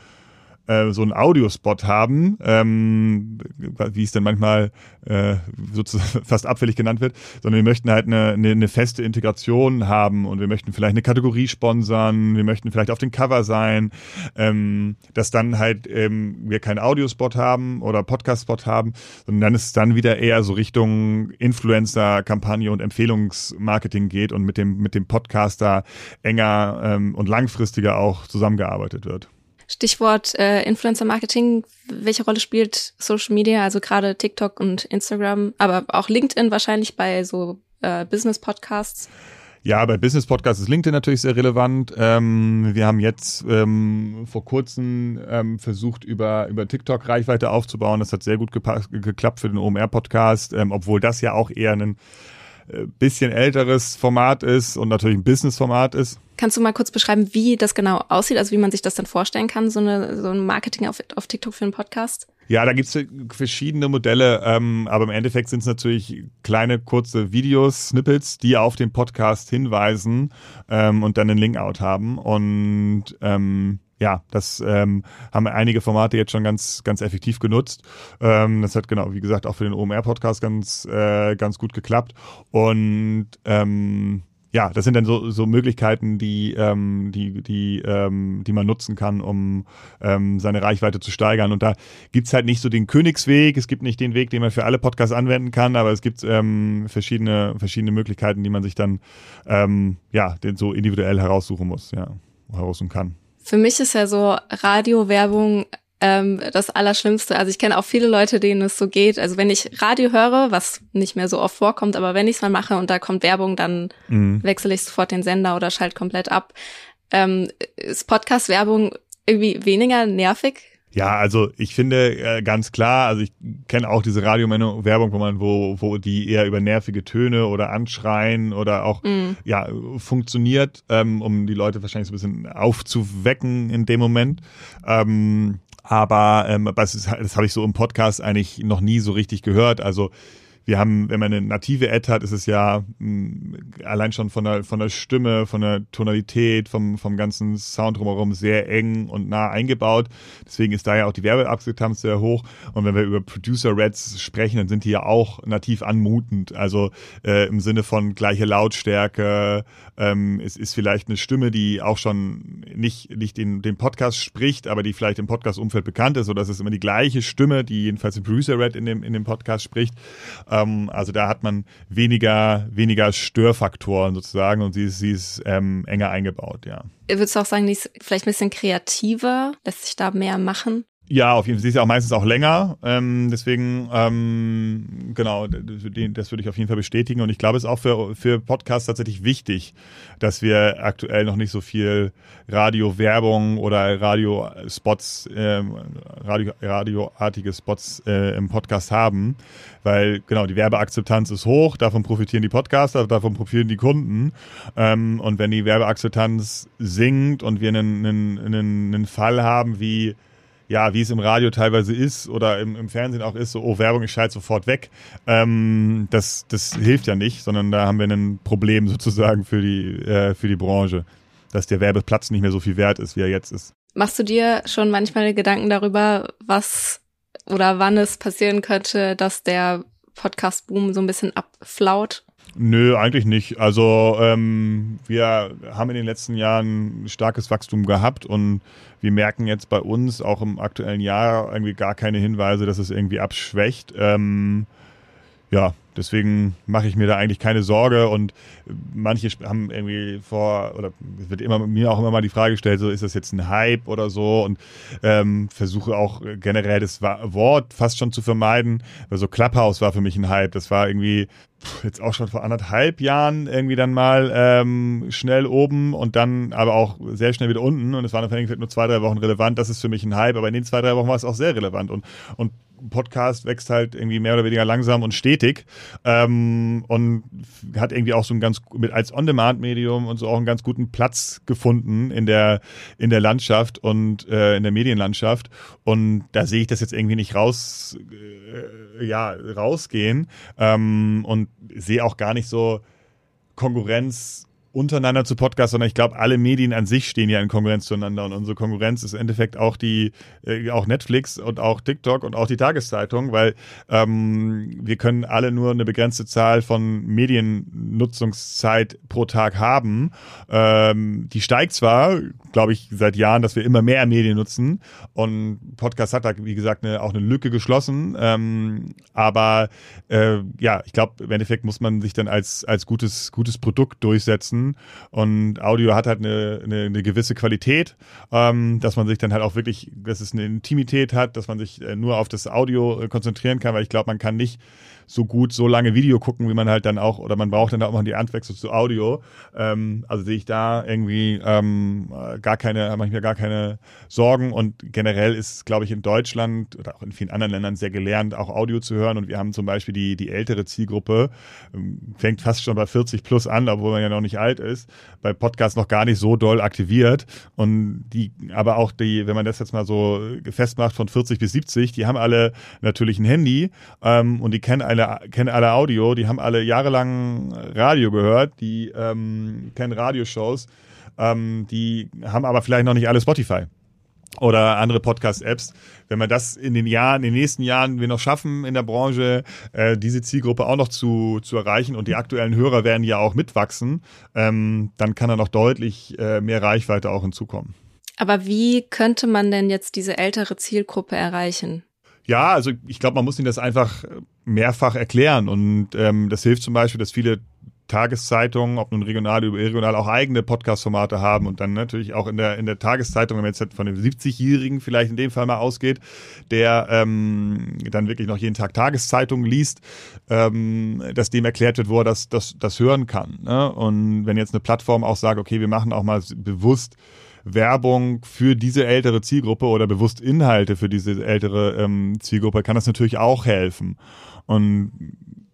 äh, so einen Audiospot haben, ähm, wie es dann manchmal äh, sozusagen fast abfällig genannt wird, sondern wir möchten halt eine, eine, eine feste Integration haben und wir möchten vielleicht eine Kategorie sponsern, wir möchten vielleicht auf dem Cover sein, ähm, dass dann halt ähm, wir keinen Audiospot haben oder Podcast-Spot haben, sondern dann ist es dann wieder eher so Richtung Influencer-Kampagne und Empfehlungsmarketing geht und mit dem, mit dem Podcaster enger ähm, und langfristiger auch zusammengearbeitet wird. Stichwort äh, Influencer Marketing. Welche Rolle spielt Social Media, also gerade TikTok und Instagram, aber auch LinkedIn wahrscheinlich bei so äh, Business Podcasts? Ja, bei Business Podcasts ist LinkedIn natürlich sehr relevant. Ähm, wir haben jetzt ähm, vor kurzem ähm, versucht, über, über TikTok Reichweite aufzubauen. Das hat sehr gut geklappt für den OMR-Podcast, ähm, obwohl das ja auch eher ein bisschen älteres Format ist und natürlich ein Business-Format ist. Kannst du mal kurz beschreiben, wie das genau aussieht, also wie man sich das dann vorstellen kann, so, eine, so ein Marketing auf, auf TikTok für einen Podcast? Ja, da gibt's verschiedene Modelle, ähm, aber im Endeffekt sind es natürlich kleine, kurze Videos, Snippets, die auf den Podcast hinweisen ähm, und dann einen Link-Out haben. Und ähm, ja, das ähm, haben einige Formate jetzt schon ganz, ganz effektiv genutzt. Ähm, das hat genau, wie gesagt, auch für den OMR-Podcast ganz, äh, ganz gut geklappt. Und ähm, ja, das sind dann so, so Möglichkeiten, die, ähm, die, die, ähm, die man nutzen kann, um ähm, seine Reichweite zu steigern. Und da gibt's halt nicht so den Königsweg, es gibt nicht den Weg, den man für alle Podcasts anwenden kann, aber es gibt ähm, verschiedene, verschiedene Möglichkeiten, die man sich dann ähm, ja, den so individuell heraussuchen muss, ja, heraussuchen kann. Für mich ist ja so Radiowerbung ähm, das Allerschlimmste. Also ich kenne auch viele Leute, denen es so geht. Also wenn ich Radio höre, was nicht mehr so oft vorkommt, aber wenn ich es mal mache und da kommt Werbung, dann mhm. wechsle ich sofort den Sender oder schalte komplett ab. Ähm, ist Podcast-Werbung irgendwie weniger nervig Ja, also ich finde äh, ganz klar, also ich kenne auch diese Radiowerbung, wo man, wo, wo die eher über nervige Töne oder Anschreien oder auch mm. ja funktioniert, ähm, um die Leute wahrscheinlich so ein bisschen aufzuwecken in dem Moment. Ähm, aber ähm, das, das habe ich so im Podcast eigentlich noch nie so richtig gehört. Also wir haben, wenn man eine native Ad hat, ist es ja mh, mm, allein schon von der, von der Stimme, von der Tonalität, vom, vom ganzen Sound drumherum sehr eng und nah eingebaut. Deswegen ist da ja auch die Werbeakzeptanz sehr hoch. Und wenn wir über Producer Reds sprechen, dann sind die ja auch nativ anmutend. Also äh, im Sinne von gleiche Lautstärke. Ähm, es ist vielleicht eine Stimme, die auch schon nicht, nicht den, den Podcast spricht, aber die vielleicht im Podcast-Umfeld bekannt ist. Oder es ist immer die gleiche Stimme, die jedenfalls im Producer Red in dem, in dem Podcast spricht. Also da hat man weniger, weniger Störfaktoren sozusagen und sie ist, sie ist ähm, enger eingebaut, ja. Würdest du auch sagen, die ist vielleicht ein bisschen kreativer, lässt sich da mehr machen? Ja, auf jeden Fall. Sie ist ja auch meistens auch länger. Ähm, deswegen, ähm, genau, das würde ich auf jeden Fall bestätigen. Und ich glaube, es ist auch für, für Podcasts tatsächlich wichtig, dass wir aktuell noch nicht so viel Radio-Werbung oder Radiospots, äh, Radio, radioartige Spots äh, im Podcast haben. Weil, genau, die Werbeakzeptanz ist hoch, davon profitieren die Podcaster, davon profitieren die Kunden. Ähm, und wenn die Werbeakzeptanz sinkt und wir einen, einen, einen Fall haben wie ja, wie es im Radio teilweise ist oder im, im Fernsehen auch ist, so, oh, Werbung, ich schalte sofort weg. Ähm, das, das hilft ja nicht, sondern da haben wir ein Problem sozusagen für die, äh, für die Branche, dass der Werbeplatz nicht mehr so viel wert ist, wie er jetzt ist. Machst du dir schon manchmal Gedanken darüber, was oder wann es passieren könnte, dass der Podcast-Boom so ein bisschen abflaut Nö, eigentlich nicht. Also ähm, wir haben in den letzten Jahren starkes Wachstum gehabt und wir merken jetzt bei uns auch im aktuellen Jahr irgendwie gar keine Hinweise, dass es irgendwie abschwächt. Ähm, ja, deswegen mache ich mir da eigentlich keine Sorge und manche haben irgendwie vor, oder es wird immer mir auch immer mal die Frage gestellt, so ist das jetzt ein Hype oder so? Und ähm, versuche auch generell das Wort fast schon zu vermeiden, weil so Clubhouse war für mich ein Hype, das war irgendwie jetzt auch schon vor anderthalb Jahren irgendwie dann mal ähm, schnell oben und dann aber auch sehr schnell wieder unten. Und es waren dann nur zwei, drei Wochen relevant. Das ist für mich ein Hype, aber in den zwei, drei Wochen war es auch sehr relevant. Und, und Podcast wächst halt irgendwie mehr oder weniger langsam und stetig ähm, und hat irgendwie auch so ein ganz mit als On-Demand-Medium und so auch einen ganz guten Platz gefunden in der in der Landschaft und äh, in der Medienlandschaft. Und da sehe ich das jetzt irgendwie nicht raus äh, ja rausgehen. Ähm, und sehe auch gar nicht so Konkurrenz untereinander zu Podcasts, sondern ich glaube, alle Medien an sich stehen ja in Konkurrenz zueinander. Und unsere Konkurrenz ist im Endeffekt auch die, äh, auch Netflix und auch TikTok und auch die Tageszeitung, weil ähm, wir können alle nur eine begrenzte Zahl von Mediennutzungszeit pro Tag haben. Ähm, die steigt zwar, glaube ich, seit Jahren, dass wir immer mehr Medien nutzen. Und Podcast hat da, wie gesagt, eine, auch eine Lücke geschlossen, ähm, aber äh, ja, ich glaube, im Endeffekt muss man sich dann als, als gutes, gutes Produkt durchsetzen Und Audio hat halt eine, eine, eine gewisse Qualität, ähm, dass man sich dann halt auch wirklich, dass es eine Intimität hat, dass man sich äh, nur auf das Audio äh, konzentrieren kann, weil ich glaube, man kann nicht so gut so lange Video gucken, wie man halt dann auch, oder man braucht dann auch mal die Anwechslung zu Audio. Ähm, also sehe ich da irgendwie ähm, gar keine, mache ich mir gar keine Sorgen. Und generell ist, glaube ich, in Deutschland oder auch in vielen anderen Ländern sehr gelernt, auch Audio zu hören. Und wir haben zum Beispiel die, die ältere Zielgruppe, ähm, fängt fast schon bei 40 plus an, obwohl man ja noch nicht alt ist, bei Podcasts noch gar nicht so doll aktiviert. Und die, aber auch die, wenn man das jetzt mal so festmacht von 40 bis 70, die haben alle natürlich ein Handy ähm, und die kennen alle alle, kennen alle Audio, die haben alle jahrelang Radio gehört, die ähm, kennen Radioshows, ähm, die haben aber vielleicht noch nicht alle Spotify oder andere Podcast-Apps. Wenn wir das in den Jahren, in den nächsten Jahren wir noch schaffen in der Branche, äh, diese Zielgruppe auch noch zu, zu erreichen und die aktuellen Hörer werden ja auch mitwachsen, ähm, dann kann da noch deutlich äh, mehr Reichweite auch hinzukommen. Aber wie könnte man denn jetzt diese ältere Zielgruppe erreichen? Ja, also ich glaube, man muss ihnen das einfach mehrfach erklären. Und ähm, das hilft zum Beispiel, dass viele Tageszeitungen, ob nun regional oder regional, auch eigene Podcast-Formate haben und dann natürlich auch in der, in der Tageszeitung, wenn man jetzt von dem 70-Jährigen vielleicht in dem Fall mal ausgeht, der ähm, dann wirklich noch jeden Tag Tageszeitungen liest, ähm, dass dem erklärt wird, wo er das, das, das hören kann. Ne? Und wenn jetzt eine Plattform auch sagt, okay, wir machen auch mal bewusst Werbung für diese ältere Zielgruppe oder bewusst Inhalte für diese ältere ähm, Zielgruppe, kann das natürlich auch helfen. Und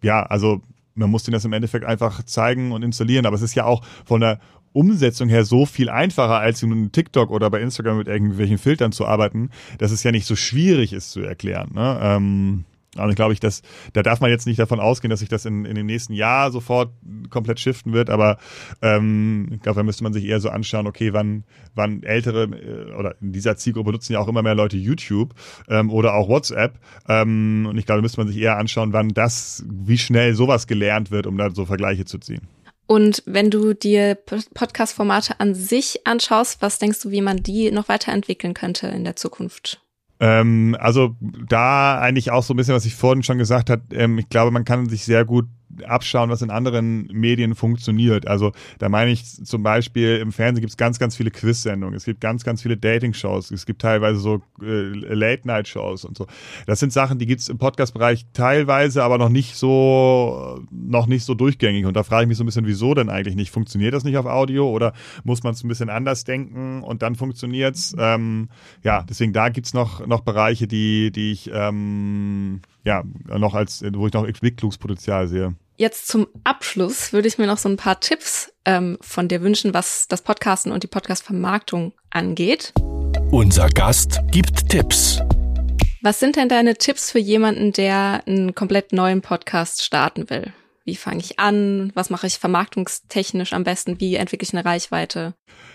ja, also man muss denen das im Endeffekt einfach zeigen und installieren, aber es ist ja auch von der Umsetzung her so viel einfacher, als in TikTok oder bei Instagram mit irgendwelchen Filtern zu arbeiten, dass es ja nicht so schwierig ist zu erklären. Ne? Ähm, also glaube ich, dass da darf man jetzt nicht davon ausgehen, dass sich das in, in dem nächsten Jahr sofort komplett shiften wird, aber ähm, ich glaube, da müsste man sich eher so anschauen, okay, wann, wann ältere äh, oder in dieser Zielgruppe nutzen ja auch immer mehr Leute YouTube ähm, oder auch WhatsApp. Ähm, und ich glaube, da müsste man sich eher anschauen, wann das, wie schnell sowas gelernt wird, um da so Vergleiche zu ziehen. Und wenn du dir Podcast-Formate an sich anschaust, was denkst du, wie man die noch weiterentwickeln könnte in der Zukunft? Ähm, also da eigentlich auch so ein bisschen, was ich vorhin schon gesagt habe, ähm, ich glaube, man kann sich sehr gut abschauen, was in anderen Medien funktioniert. Also da meine ich zum Beispiel im Fernsehen gibt es ganz, ganz viele Quiz-Sendungen, es gibt ganz, ganz viele Dating-Shows, es gibt teilweise so äh, Late-Night-Shows und so. Das sind Sachen, die gibt es im Podcast-Bereich teilweise, aber noch nicht so, noch nicht so durchgängig. Und da frage ich mich so ein bisschen, wieso denn eigentlich nicht? Funktioniert das nicht auf Audio oder muss man es ein bisschen anders denken und dann funktioniert's? Ähm, ja, deswegen da gibt's noch, noch Bereiche, die, die ich ähm, ja noch als, wo ich noch Entwicklungspotenzial sehe. Jetzt zum Abschluss würde ich mir noch so ein paar Tipps ähm, von dir wünschen, was das Podcasten und die Podcast-Vermarktung angeht. Unser Gast gibt Tipps. Was sind denn deine Tipps für jemanden, der einen komplett neuen Podcast starten will? Wie fange ich an? Was mache ich vermarktungstechnisch am besten? Wie entwickle ich eine Reichweite?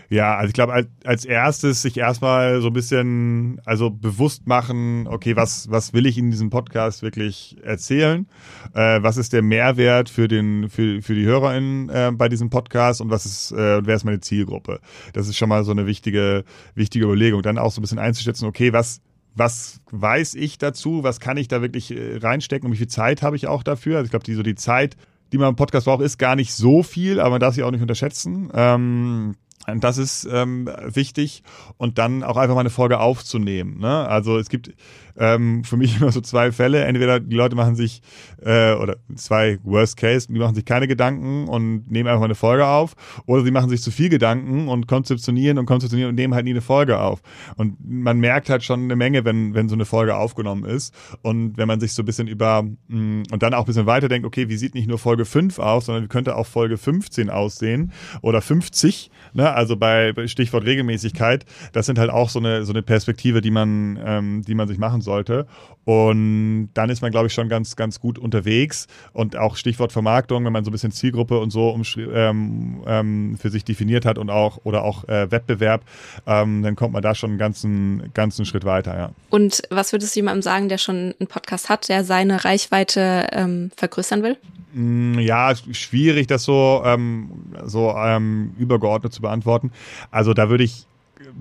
Ja, also ich glaube, als, als erstes sich erstmal so ein bisschen, also bewusst machen, okay, was, was will ich in diesem Podcast wirklich erzählen? Äh, was ist der Mehrwert für den, für, für die HörerInnen äh, bei diesem Podcast und was ist, äh, wer ist meine Zielgruppe? Das ist schon mal so eine wichtige, wichtige Überlegung. Dann auch so ein bisschen einzuschätzen, okay, was, was weiß ich dazu, was kann ich da wirklich äh, reinstecken und wie viel Zeit habe ich auch dafür? Also ich glaube, die, so die Zeit, die man im Podcast braucht, ist gar nicht so viel, aber man darf sie auch nicht unterschätzen. Ähm, das ist ähm, wichtig und dann auch einfach mal eine Folge aufzunehmen. Ne? Also es gibt ähm, für mich immer so zwei Fälle. Entweder die Leute machen sich, äh, oder zwei Worst Case, die machen sich keine Gedanken und nehmen einfach mal eine Folge auf. Oder sie machen sich zu viel Gedanken und konzeptionieren und konzeptionieren und nehmen halt nie eine Folge auf. Und man merkt halt schon eine Menge, wenn, wenn so eine Folge aufgenommen ist. Und wenn man sich so ein bisschen über, mh, mm, und dann auch ein bisschen weiterdenkt, okay, wie sieht nicht nur Folge 5 aus, sondern wie könnte auch Folge 15 aussehen oder 50, ne? also bei Stichwort Regelmäßigkeit. Das sind halt auch so eine, so eine Perspektive, die man, ähm, die man sich machen soll sollte. Und dann ist man, glaube ich, schon ganz, ganz gut unterwegs. Und auch Stichwort Vermarktung, wenn man so ein bisschen Zielgruppe und so ähm, ähm, für sich definiert hat und auch oder auch äh, Wettbewerb, ähm, dann kommt man da schon einen ganzen, ganzen Schritt weiter, ja. Und was würdest du jemandem sagen, der schon einen Podcast hat, der seine Reichweite ähm, vergrößern will? Mm, ja, schwierig, das so, ähm, so ähm, übergeordnet zu beantworten. Also da würde ich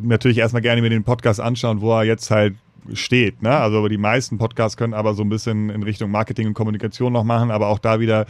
natürlich erstmal gerne mir den Podcast anschauen, wo er jetzt halt steht. Ne? Also die meisten Podcasts können aber so ein bisschen in Richtung Marketing und Kommunikation noch machen, aber auch da wieder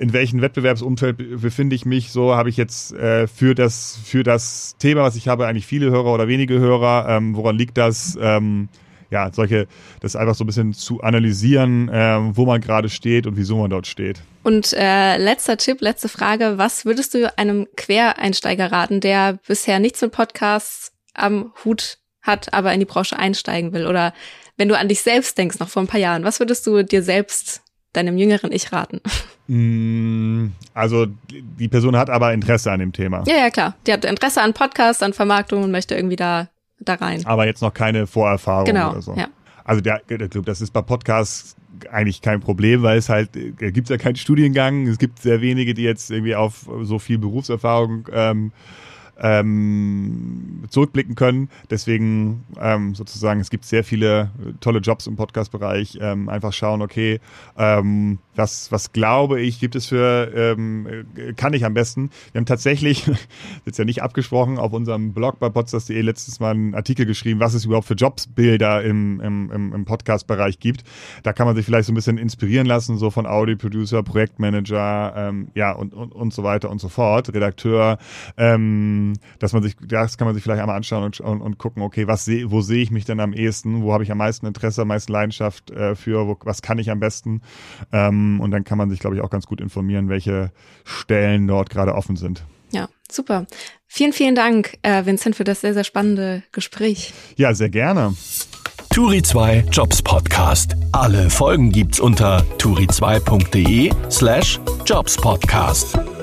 in welchem Wettbewerbsumfeld befinde ich mich, so habe ich jetzt äh, für das für das Thema, was ich habe, eigentlich viele Hörer oder wenige Hörer. Ähm, woran liegt das? Ähm, ja, solche, das einfach so ein bisschen zu analysieren, äh, wo man gerade steht und wieso man dort steht. Und äh, letzter Tipp, letzte Frage: Was würdest du einem Quereinsteiger raten, der bisher nichts mit Podcasts am Hut hat, aber in die Branche einsteigen will? Oder wenn du an dich selbst denkst, noch vor ein paar Jahren, was würdest du dir selbst, deinem jüngeren Ich raten? Mm, also die Person hat aber Interesse an dem Thema. Ja, ja, klar. Die hat Interesse an Podcasts, an Vermarktung und möchte irgendwie da, da rein. Aber jetzt noch keine Vorerfahrung genau, oder so. Ja. Also der, der Club, das ist bei Podcasts eigentlich kein Problem, weil es halt, gibt ja keinen Studiengang. Es gibt sehr wenige, die jetzt irgendwie auf so viel Berufserfahrung ähm, ähm, zurückblicken können. Deswegen ähm, sozusagen, es gibt sehr viele tolle Jobs im Podcast-Bereich. Ähm, einfach schauen, okay, ähm, was, was glaube ich, gibt es für, ähm, kann ich am besten. Wir haben tatsächlich, jetzt ja nicht abgesprochen, auf unserem Blog bei podstas.de letztes Mal einen Artikel geschrieben, was es überhaupt für Jobsbilder im, im, im, Podcast-Bereich gibt. Da kann man sich vielleicht so ein bisschen inspirieren lassen, so von Audio-Producer, Projektmanager, ähm, ja, und, und, und so weiter und so fort, Redakteur, ähm, ähm, dass man sich, das kann man sich vielleicht einmal anschauen und, und, und gucken, okay, was seh, wo sehe ich mich denn am ehesten, wo habe ich am meisten Interesse, am meisten Leidenschaft äh, für, wo, was kann ich am besten? Ähm, und dann kann man sich, glaube ich, auch ganz gut informieren, welche Stellen dort gerade offen sind. Ja, super. Vielen, vielen Dank, äh, Vincent, für das sehr, sehr spannende Gespräch. Ja, sehr gerne. Turi 2 Jobs Podcast. Alle Folgen gibt's unter turi2.de slash jobspodcast.